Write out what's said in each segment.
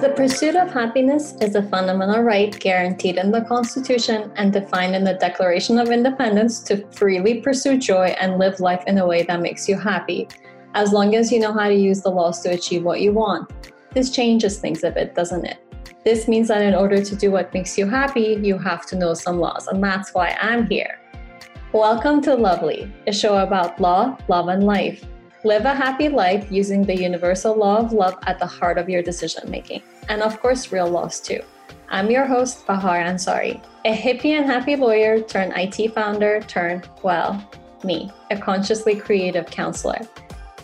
The pursuit of happiness is a fundamental right guaranteed in the Constitution and defined in the Declaration of Independence to freely pursue joy and live life in a way that makes you happy, as long as you know how to use the laws to achieve what you want. This changes things a bit, doesn't it? This means that in order to do what makes you happy, you have to know some laws, and that's why I'm here. Welcome to Lovely, a show about law, love, and life. Live a happy life using the universal law of love at the heart of your decision making, and of course, real laws too. I'm your host, Bahar Ansari, a hippie and happy lawyer turned IT founder turned, well, me, a consciously creative counselor.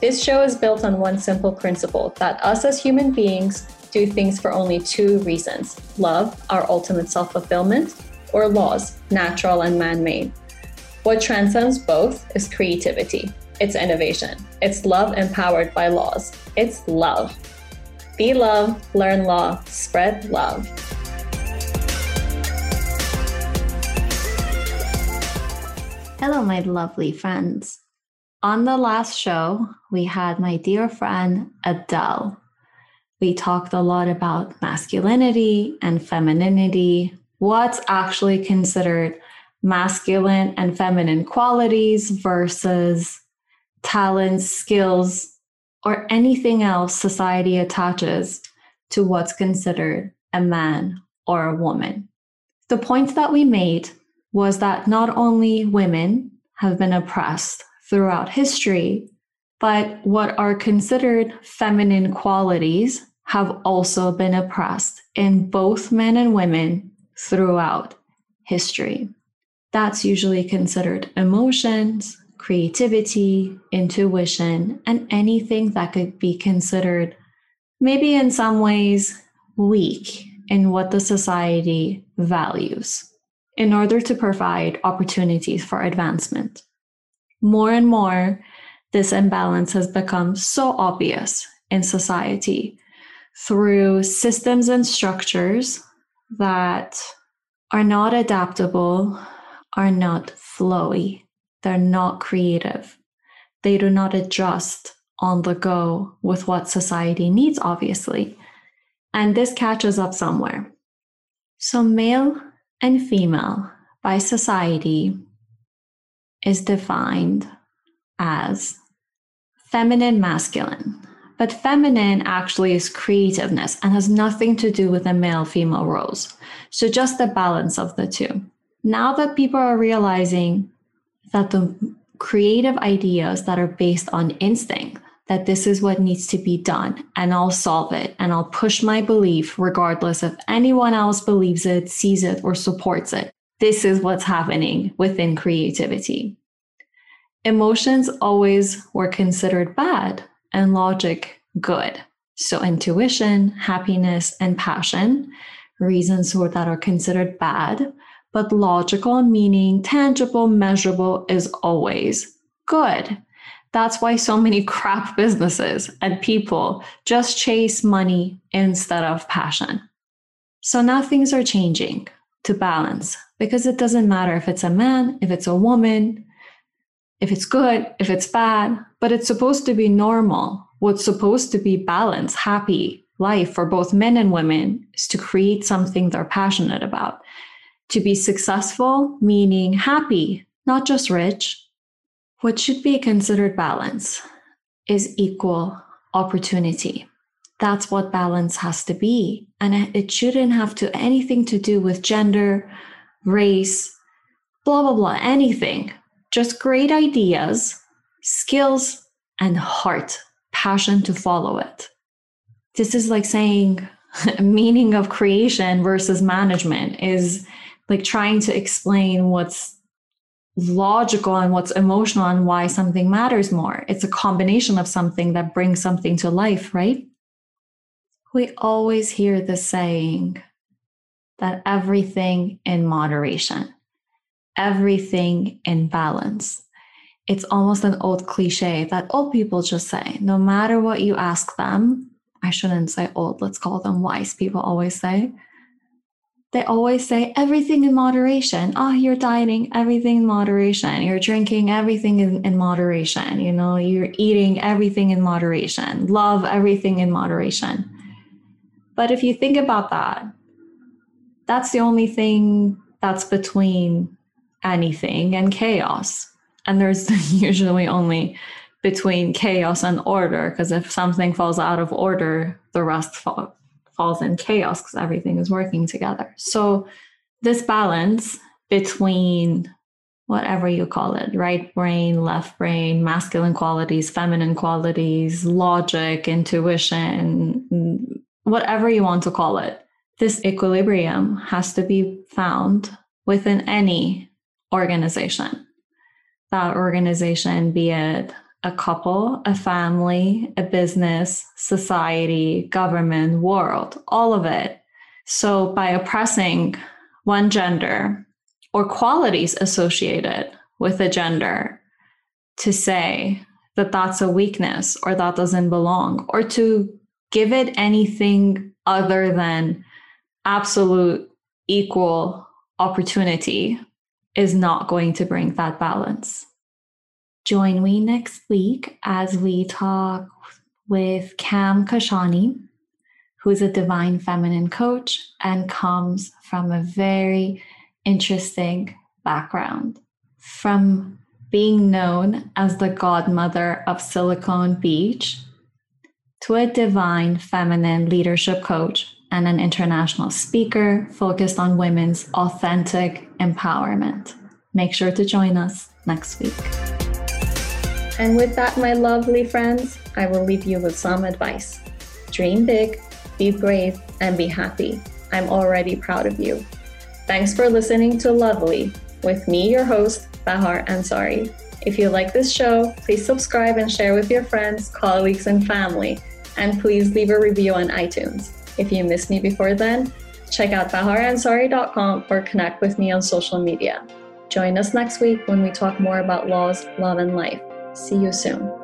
This show is built on one simple principle that us as human beings do things for only two reasons love, our ultimate self fulfillment, or laws, natural and man made. What transcends both is creativity, it's innovation. It's love empowered by laws. It's love. Be love, learn law, spread love. Hello, my lovely friends. On the last show, we had my dear friend Adele. We talked a lot about masculinity and femininity, what's actually considered masculine and feminine qualities versus talents, skills, or anything else society attaches to what's considered a man or a woman. The point that we made was that not only women have been oppressed throughout history, but what are considered feminine qualities have also been oppressed in both men and women throughout history. That's usually considered emotions, creativity, intuition, and anything that could be considered maybe in some ways weak in what the society values in order to provide opportunities for advancement. More and more, this imbalance has become so obvious in society through systems and structures that are not adaptable, are not flowy, they're not creative. They do not adjust on the go with what society needs, obviously. And this catches up somewhere. So, male and female by society is defined as feminine, masculine. But feminine actually is creativeness and has nothing to do with the male female roles. So, just the balance of the two. Now that people are realizing that the creative ideas that are based on instinct that this is what needs to be done and I'll solve it and I'll push my belief regardless if anyone else believes it, sees it, or supports it. This is what's happening within creativity. Emotions always were considered bad and logic good. So, intuition, happiness, and passion, reasons that are considered bad, but logical, meaning tangible, measurable, is always good. That's why so many crap businesses and people just chase money instead of passion. So now things are changing to balance because it doesn't matter if it's a man, if it's a woman, if it's good, if it's bad, but it's supposed to be normal. What's supposed to be balance, happy life for both men and women is to create something they're passionate about to be successful, meaning happy, not just rich. What should be considered balance is equal opportunity. That's what balance has to be. And it shouldn't have to anything to do with gender, race, blah, blah, blah, anything. Just great ideas, skills, and heart, passion to follow it. This is like saying meaning of creation versus management is like trying to explain what's logical and what's emotional and why something matters more. It's a combination of something that brings something to life, right? We always hear the saying that everything in moderation, everything in balance. It's almost an old cliche that old people just say, no matter what you ask them, I shouldn't say old, let's call them wise people always say they always say everything in moderation. Oh, you're dieting, everything in moderation. You're drinking, everything in, in moderation. You know, you're eating everything in moderation. Love everything in moderation. But if you think about that, that's the only thing that's between anything and chaos. And there's usually only between chaos and order, because if something falls out of order, the rest fall, falls in chaos because everything is working together. So, this balance between whatever you call it right brain, left brain, masculine qualities, feminine qualities, logic, intuition, whatever you want to call it this equilibrium has to be found within any organization. That organization, be it a couple, a family, a business, society, government, world, all of it. So by oppressing one gender or qualities associated with a gender to say that that's a weakness or that doesn't belong, or to give it anything other than absolute equal opportunity is not going to bring that balance. Join me next week as we talk with Cam Kashani, who's a divine feminine coach and comes from a very interesting background. From being known as the godmother of Silicon Beach to a divine feminine leadership coach and an international speaker focused on women's authentic empowerment. Make sure to join us next week. And with that, my lovely friends, I will leave you with some advice. Dream big, be brave, and be happy. I'm already proud of you. Thanks for listening to Lovely with me, your host, Bahar Ansari. If you like this show, please subscribe and share with your friends, colleagues, and family. And please leave a review on iTunes. If you missed me before then, check out baharansari.com or connect with me on social media. Join us next week when we talk more about laws, love, and life. See you soon.